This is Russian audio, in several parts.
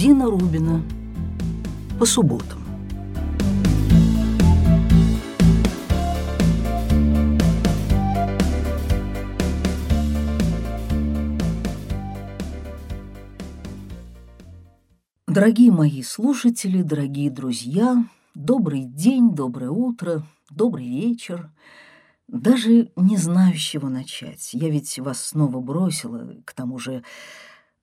Дина Рубина. По субботам. Дорогие мои слушатели, дорогие друзья, добрый день, доброе утро, добрый вечер. Даже не знаю, с чего начать. Я ведь вас снова бросила, к тому же...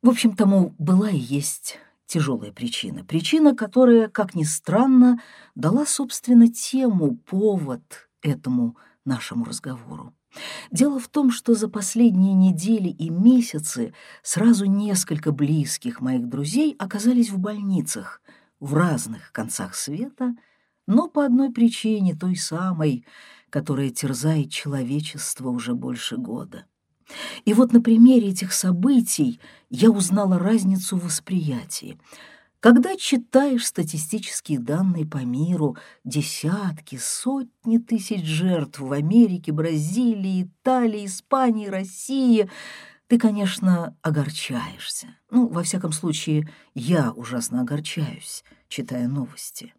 В общем, тому была и есть тяжелая причина. Причина, которая, как ни странно, дала, собственно, тему, повод этому нашему разговору. Дело в том, что за последние недели и месяцы сразу несколько близких моих друзей оказались в больницах в разных концах света, но по одной причине, той самой, которая терзает человечество уже больше года. И вот на примере этих событий я узнала разницу в восприятии. Когда читаешь статистические данные по миру, десятки, сотни тысяч жертв в Америке, Бразилии, Италии, Испании, России, ты, конечно, огорчаешься. Ну, во всяком случае, я ужасно огорчаюсь, читая новости.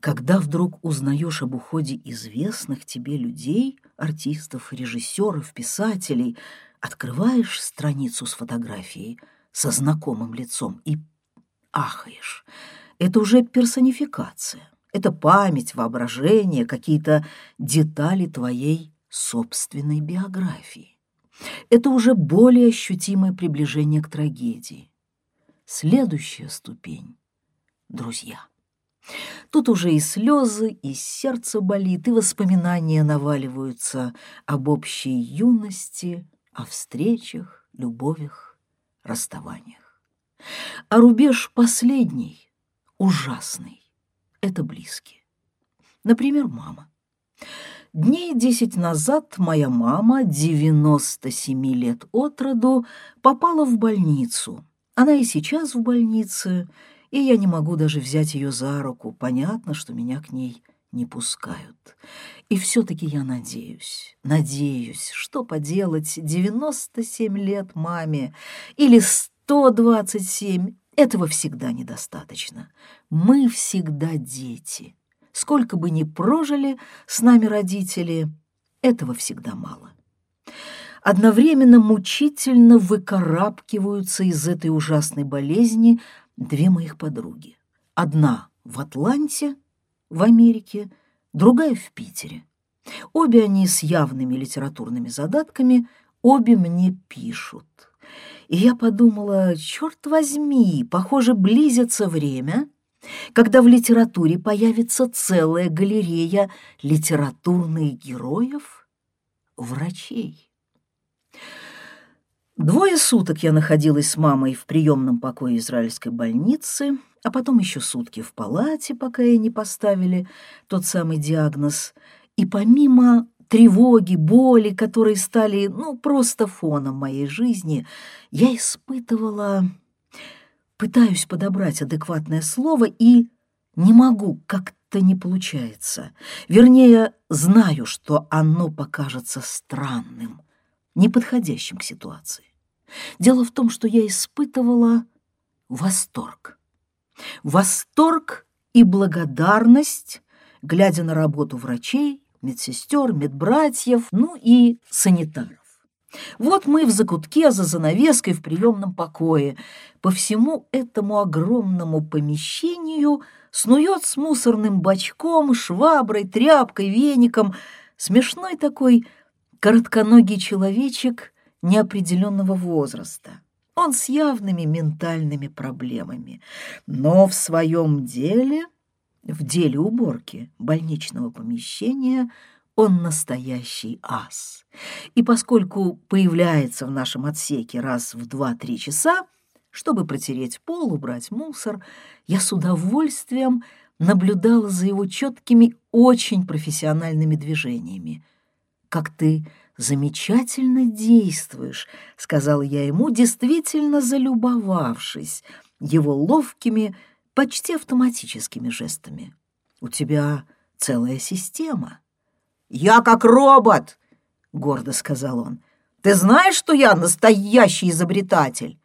Когда вдруг узнаешь об уходе известных тебе людей, артистов, режиссеров, писателей, открываешь страницу с фотографией со знакомым лицом и ахаешь. Это уже персонификация. Это память, воображение, какие-то детали твоей собственной биографии. Это уже более ощутимое приближение к трагедии. Следующая ступень — друзья. Тут уже и слезы, и сердце болит, и воспоминания наваливаются об общей юности, о встречах, любовях, расставаниях. А рубеж последний, ужасный, это близкие. Например, мама. Дней десять назад моя мама, 97 лет от роду, попала в больницу. Она и сейчас в больнице, и я не могу даже взять ее за руку. Понятно, что меня к ней не пускают. И все-таки я надеюсь, надеюсь, что поделать 97 лет маме или 127, этого всегда недостаточно. Мы всегда дети. Сколько бы ни прожили с нами родители, этого всегда мало. Одновременно мучительно выкарабкиваются из этой ужасной болезни две моих подруги. Одна в Атланте, в Америке, другая в Питере. Обе они с явными литературными задатками, обе мне пишут. И я подумала, черт возьми, похоже, близится время, когда в литературе появится целая галерея литературных героев, врачей. Двое суток я находилась с мамой в приемном покое израильской больницы, а потом еще сутки в палате, пока ей не поставили тот самый диагноз. И помимо тревоги, боли, которые стали, ну, просто фоном моей жизни, я испытывала... Пытаюсь подобрать адекватное слово и не могу, как-то не получается. Вернее, знаю, что оно покажется странным, неподходящим к ситуации. Дело в том, что я испытывала восторг. Восторг и благодарность, глядя на работу врачей, медсестер, медбратьев, ну и санитаров. Вот мы в закутке за занавеской в приемном покое. По всему этому огромному помещению снует с мусорным бачком, шваброй, тряпкой, веником смешной такой коротконогий человечек неопределенного возраста. Он с явными ментальными проблемами, но в своем деле, в деле уборки больничного помещения, он настоящий ас. И поскольку появляется в нашем отсеке раз в 2-3 часа, чтобы протереть пол, убрать мусор, я с удовольствием наблюдала за его четкими, очень профессиональными движениями. Как ты замечательно действуешь», — сказала я ему, действительно залюбовавшись его ловкими, почти автоматическими жестами. «У тебя целая система». «Я как робот», — гордо сказал он. «Ты знаешь, что я настоящий изобретатель?»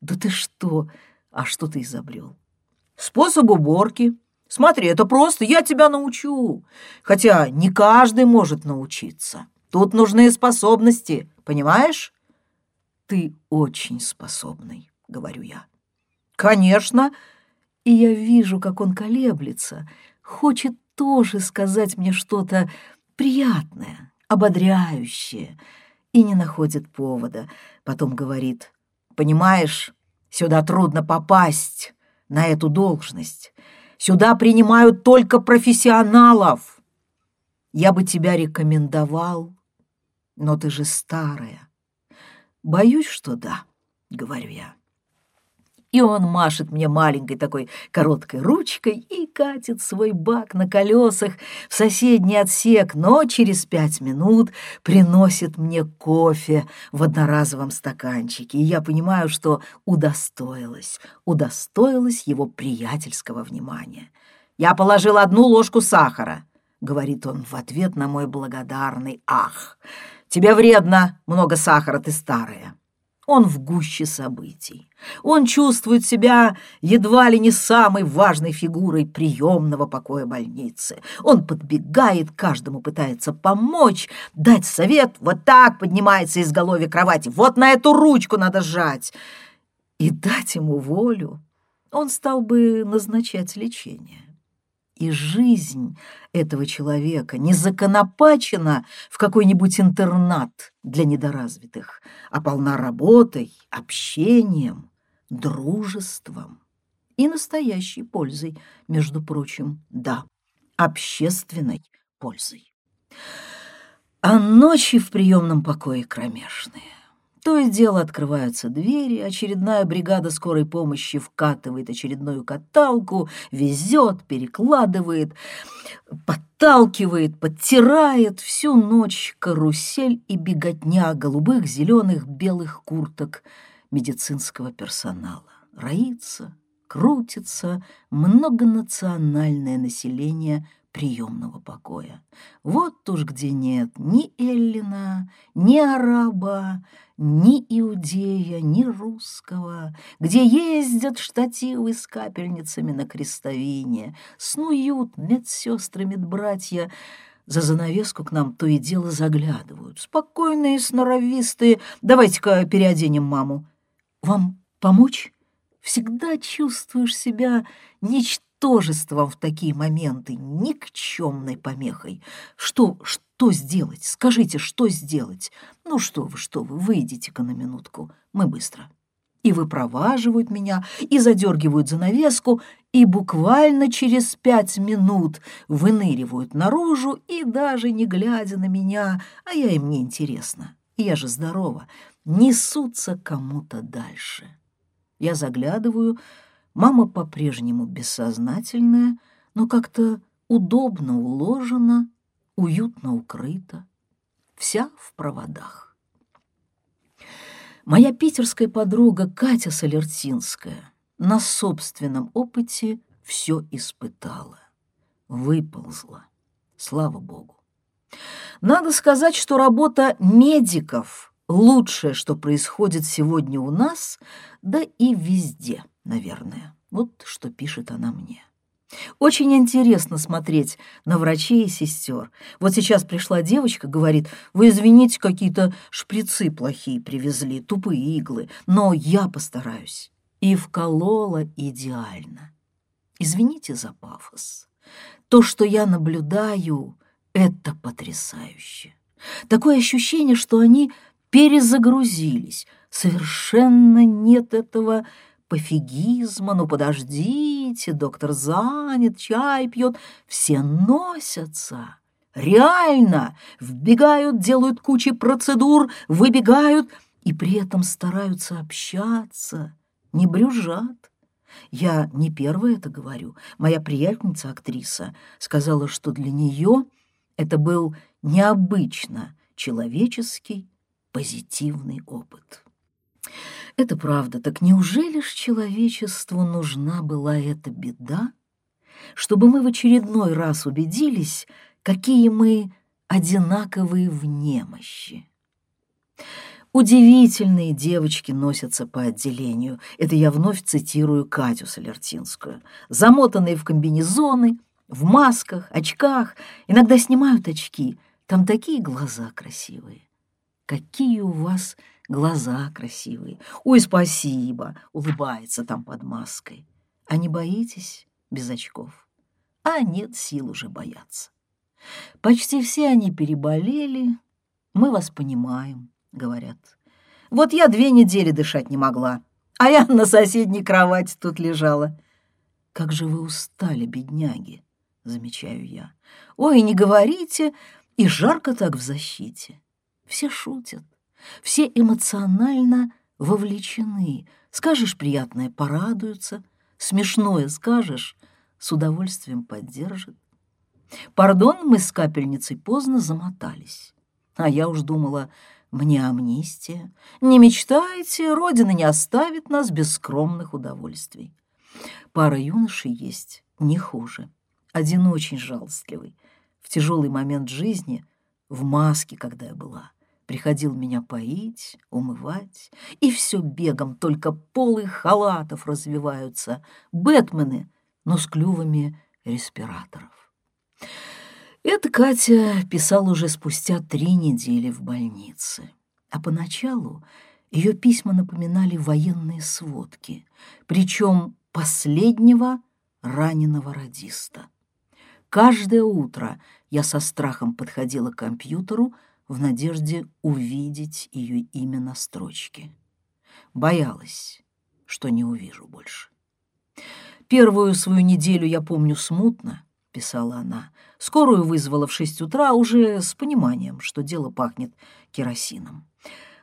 «Да ты что?» — А что ты изобрел? Способ уборки. Смотри, это просто, я тебя научу. Хотя не каждый может научиться. Тут нужны способности, понимаешь? Ты очень способный, говорю я. Конечно. И я вижу, как он колеблется, хочет тоже сказать мне что-то приятное, ободряющее, и не находит повода. Потом говорит, понимаешь, сюда трудно попасть на эту должность. Сюда принимают только профессионалов. Я бы тебя рекомендовал, но ты же старая. Боюсь, что да, говорю я и он машет мне маленькой такой короткой ручкой и катит свой бак на колесах в соседний отсек, но через пять минут приносит мне кофе в одноразовом стаканчике, и я понимаю, что удостоилась, удостоилась его приятельского внимания. «Я положил одну ложку сахара», — говорит он в ответ на мой благодарный «ах». «Тебе вредно, много сахара, ты старая». Он в гуще событий. Он чувствует себя едва ли не самой важной фигурой приемного покоя больницы. Он подбегает, каждому пытается помочь, дать совет. Вот так поднимается из голови кровати. Вот на эту ручку надо сжать. И дать ему волю он стал бы назначать лечение и жизнь этого человека не законопачена в какой-нибудь интернат для недоразвитых, а полна работой, общением, дружеством и настоящей пользой, между прочим, да, общественной пользой. А ночи в приемном покое кромешные. То и дело открываются двери, очередная бригада скорой помощи вкатывает очередную каталку, везет, перекладывает, подталкивает, подтирает всю ночь карусель и беготня голубых, зеленых, белых курток медицинского персонала. Роится, крутится многонациональное население приемного покоя. Вот уж где нет ни Эллина, ни араба, ни иудея, ни русского, где ездят штативы с капельницами на крестовине, снуют медсестры, медбратья, за занавеску к нам то и дело заглядывают. Спокойные, сноровистые. Давайте-ка переоденем маму. Вам помочь? Всегда чувствуешь себя ничтожным ничтожеством в такие моменты, никчемной помехой. Что, что сделать? Скажите, что сделать? Ну что вы, что вы, выйдите-ка на минутку, мы быстро. И выпроваживают меня, и задергивают занавеску, и буквально через пять минут выныривают наружу, и даже не глядя на меня, а я им не интересна, я же здорова, несутся кому-то дальше. Я заглядываю, Мама по-прежнему бессознательная, но как-то удобно уложена, уютно укрыта, вся в проводах. Моя питерская подруга Катя Солертинская на собственном опыте все испытала, выползла, слава богу. Надо сказать, что работа медиков – лучшее, что происходит сегодня у нас, да и везде – наверное. Вот что пишет она мне. Очень интересно смотреть на врачей и сестер. Вот сейчас пришла девочка, говорит, вы извините, какие-то шприцы плохие привезли, тупые иглы, но я постараюсь. И вколола идеально. Извините за пафос. То, что я наблюдаю, это потрясающе. Такое ощущение, что они перезагрузились. Совершенно нет этого пофигизма, ну подождите, доктор занят, чай пьет, все носятся. Реально вбегают, делают кучи процедур, выбегают и при этом стараются общаться, не брюжат. Я не первая это говорю. Моя приятельница, актриса, сказала, что для нее это был необычно человеческий позитивный опыт. Это правда. Так неужели ж человечеству нужна была эта беда, чтобы мы в очередной раз убедились, какие мы одинаковые в немощи? Удивительные девочки носятся по отделению. Это я вновь цитирую Катю Солертинскую. Замотанные в комбинезоны, в масках, очках. Иногда снимают очки. Там такие глаза красивые. Какие у вас глаза красивые. Ой, спасибо, улыбается там под маской. А не боитесь без очков? А нет сил уже бояться. Почти все они переболели. Мы вас понимаем, говорят. Вот я две недели дышать не могла, а я на соседней кровати тут лежала. Как же вы устали, бедняги, замечаю я. Ой, не говорите, и жарко так в защите. Все шутят, все эмоционально вовлечены. Скажешь приятное — порадуются, смешное скажешь — с удовольствием поддержат. Пардон, мы с капельницей поздно замотались. А я уж думала, мне амнистия. Не мечтайте, Родина не оставит нас без скромных удовольствий. Пара юношей есть, не хуже. Один очень жалостливый. В тяжелый момент жизни, в маске, когда я была, приходил меня поить, умывать, и все бегом, только полы халатов развиваются, бэтмены, но с клювами респираторов. Это Катя писала уже спустя три недели в больнице. А поначалу ее письма напоминали военные сводки, причем последнего раненого радиста. Каждое утро я со страхом подходила к компьютеру в надежде увидеть ее имя на строчке. Боялась, что не увижу больше. Первую свою неделю я помню смутно, писала она. Скорую вызвала в шесть утра уже с пониманием, что дело пахнет керосином.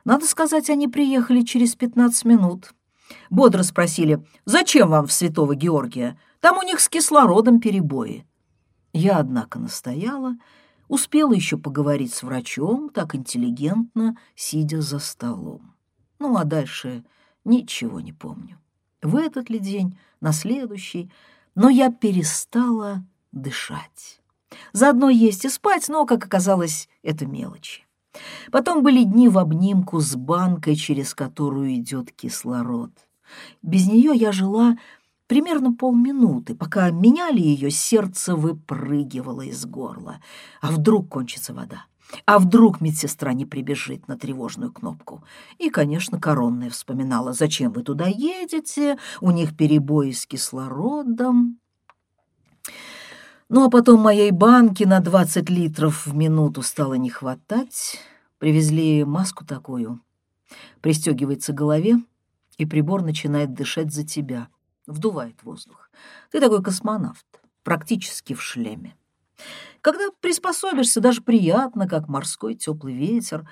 Надо сказать, они приехали через пятнадцать минут. Бодро спросили, зачем вам в Святого Георгия? Там у них с кислородом перебои. Я, однако, настояла, успела еще поговорить с врачом, так интеллигентно, сидя за столом. Ну, а дальше ничего не помню. В этот ли день, на следующий, но я перестала дышать. Заодно есть и спать, но, как оказалось, это мелочи. Потом были дни в обнимку с банкой, через которую идет кислород. Без нее я жила примерно полминуты, пока меняли ее, сердце выпрыгивало из горла. А вдруг кончится вода? А вдруг медсестра не прибежит на тревожную кнопку? И, конечно, коронная вспоминала, зачем вы туда едете, у них перебои с кислородом. Ну а потом моей банки на 20 литров в минуту стало не хватать. Привезли маску такую. Пристегивается к голове, и прибор начинает дышать за тебя. Вдувает воздух. Ты такой космонавт, практически в шлеме. Когда приспособишься, даже приятно, как морской теплый ветер,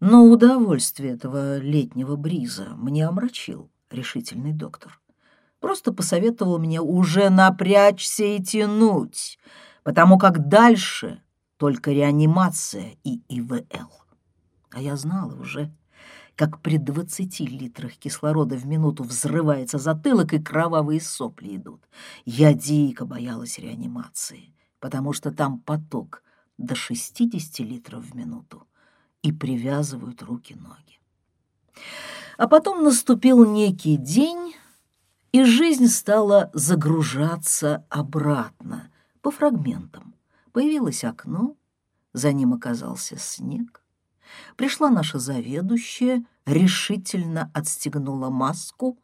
но удовольствие этого летнего бриза мне омрачил решительный доктор просто посоветовал мне уже напрячься и тянуть, потому как дальше только реанимация и ИВЛ. А я знала уже, как при двадцати литрах кислорода в минуту взрывается затылок и кровавые сопли идут. Я дико боялась реанимации, потому что там поток до 60 литров в минуту и привязывают руки-ноги. А потом наступил некий день, и жизнь стала загружаться обратно, по фрагментам. Появилось окно, за ним оказался снег. Пришла наша заведующая, решительно отстегнула маску,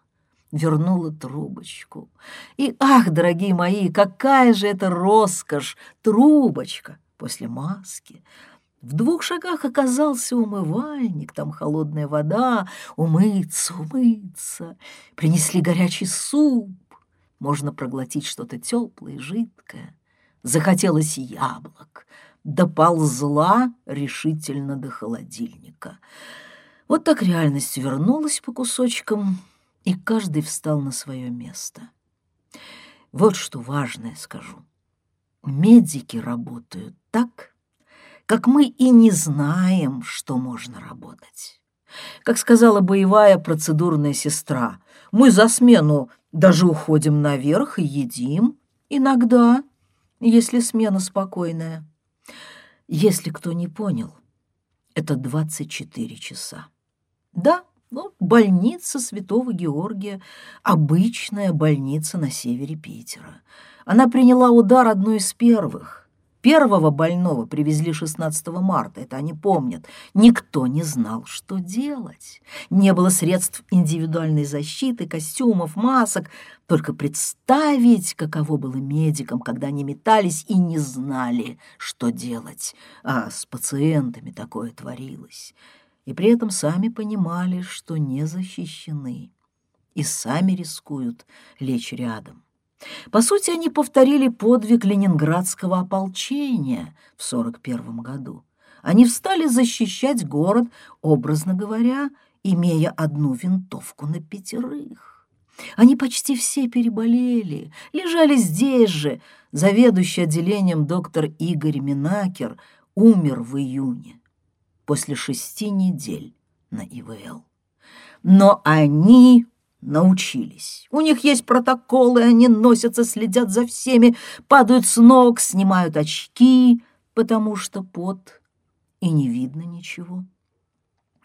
вернула трубочку. И, ах, дорогие мои, какая же это роскошь, трубочка после маски, в двух шагах оказался умывальник, там холодная вода, умыться, умыться. Принесли горячий суп, можно проглотить что-то теплое, жидкое. Захотелось яблок, доползла решительно до холодильника. Вот так реальность вернулась по кусочкам, и каждый встал на свое место. Вот что важное скажу. Медики работают так, как мы и не знаем, что можно работать. Как сказала боевая процедурная сестра, мы за смену даже уходим наверх и едим. Иногда, если смена спокойная. Если кто не понял, это 24 часа. Да, ну, больница Святого Георгия, обычная больница на севере Питера. Она приняла удар одной из первых. Первого больного привезли 16 марта, это они помнят. Никто не знал, что делать. Не было средств индивидуальной защиты, костюмов, масок. Только представить, каково было медикам, когда они метались и не знали, что делать. А с пациентами такое творилось. И при этом сами понимали, что не защищены. И сами рискуют лечь рядом. По сути, они повторили подвиг ленинградского ополчения в 41 году. Они встали защищать город, образно говоря, имея одну винтовку на пятерых. Они почти все переболели, лежали здесь же. Заведующий отделением доктор Игорь Минакер умер в июне после шести недель на ИВЛ. Но они научились. У них есть протоколы, они носятся, следят за всеми, падают с ног, снимают очки, потому что пот, и не видно ничего.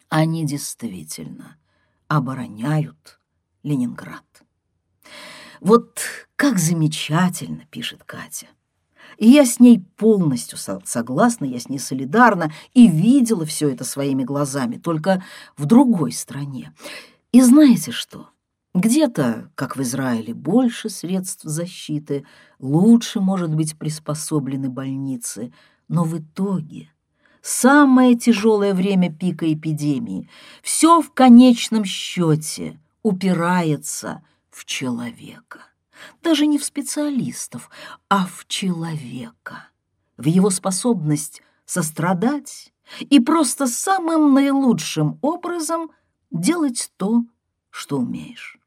Они действительно обороняют Ленинград. Вот как замечательно, пишет Катя. И я с ней полностью согласна, я с ней солидарна и видела все это своими глазами, только в другой стране. И знаете что? Где-то, как в Израиле, больше средств защиты, лучше, может быть, приспособлены больницы, но в итоге самое тяжелое время пика эпидемии все в конечном счете упирается в человека. Даже не в специалистов, а в человека, в его способность сострадать и просто самым наилучшим образом делать то, что умеешь.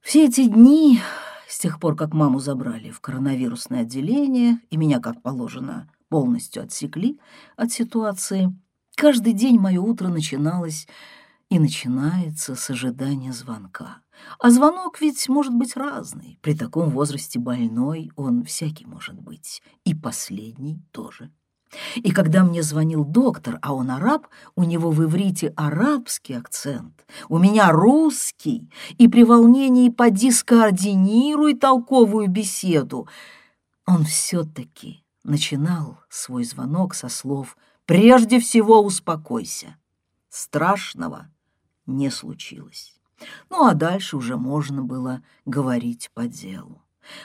Все эти дни, с тех пор, как маму забрали в коронавирусное отделение и меня, как положено, полностью отсекли от ситуации, каждый день мое утро начиналось и начинается с ожидания звонка. А звонок ведь может быть разный. При таком возрасте больной он всякий может быть. И последний тоже. И когда мне звонил доктор, а он араб, у него в иврите арабский акцент, у меня русский, и при волнении поди скоординируй толковую беседу. Он все-таки начинал свой звонок со слов «Прежде всего успокойся». Страшного не случилось. Ну а дальше уже можно было говорить по делу.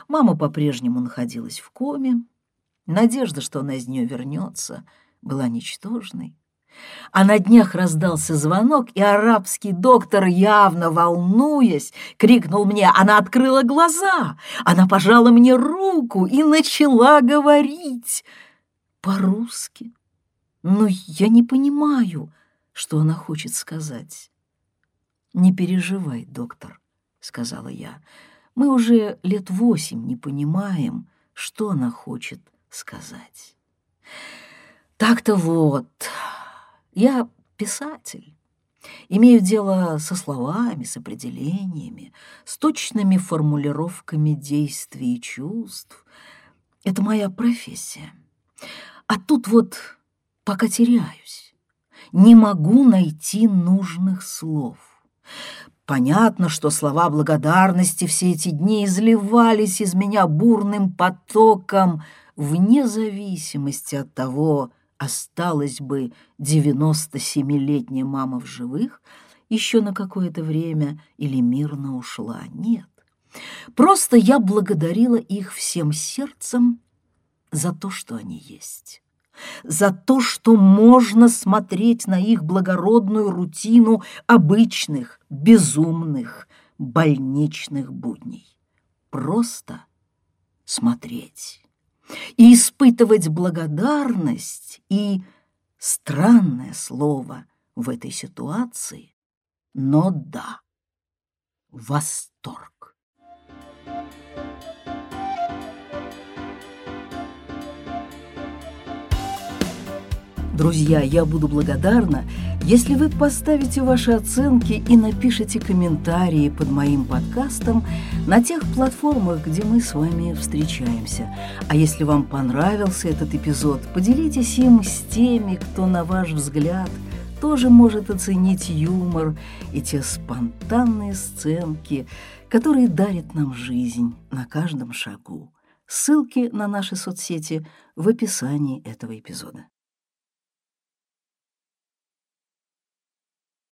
Мама по-прежнему находилась в коме, Надежда, что она из нее вернется, была ничтожной. А на днях раздался звонок, и арабский доктор, явно волнуясь, крикнул мне. Она открыла глаза, она пожала мне руку и начала говорить по-русски. Но я не понимаю, что она хочет сказать. «Не переживай, доктор», — сказала я. «Мы уже лет восемь не понимаем, что она хочет сказать. Так-то вот, я писатель. Имею дело со словами, с определениями, с точными формулировками действий и чувств. Это моя профессия. А тут вот пока теряюсь. Не могу найти нужных слов. Понятно, что слова благодарности все эти дни изливались из меня бурным потоком — вне зависимости от того, осталась бы 97-летняя мама в живых еще на какое-то время или мирно ушла. Нет. Просто я благодарила их всем сердцем за то, что они есть, за то, что можно смотреть на их благородную рутину обычных, безумных, больничных будней. Просто смотреть и испытывать благодарность и странное слово в этой ситуации, но да, восторг. Друзья, я буду благодарна, если вы поставите ваши оценки и напишите комментарии под моим подкастом на тех платформах, где мы с вами встречаемся. А если вам понравился этот эпизод, поделитесь им с теми, кто, на ваш взгляд, тоже может оценить юмор и те спонтанные сценки, которые дарит нам жизнь на каждом шагу. Ссылки на наши соцсети в описании этого эпизода.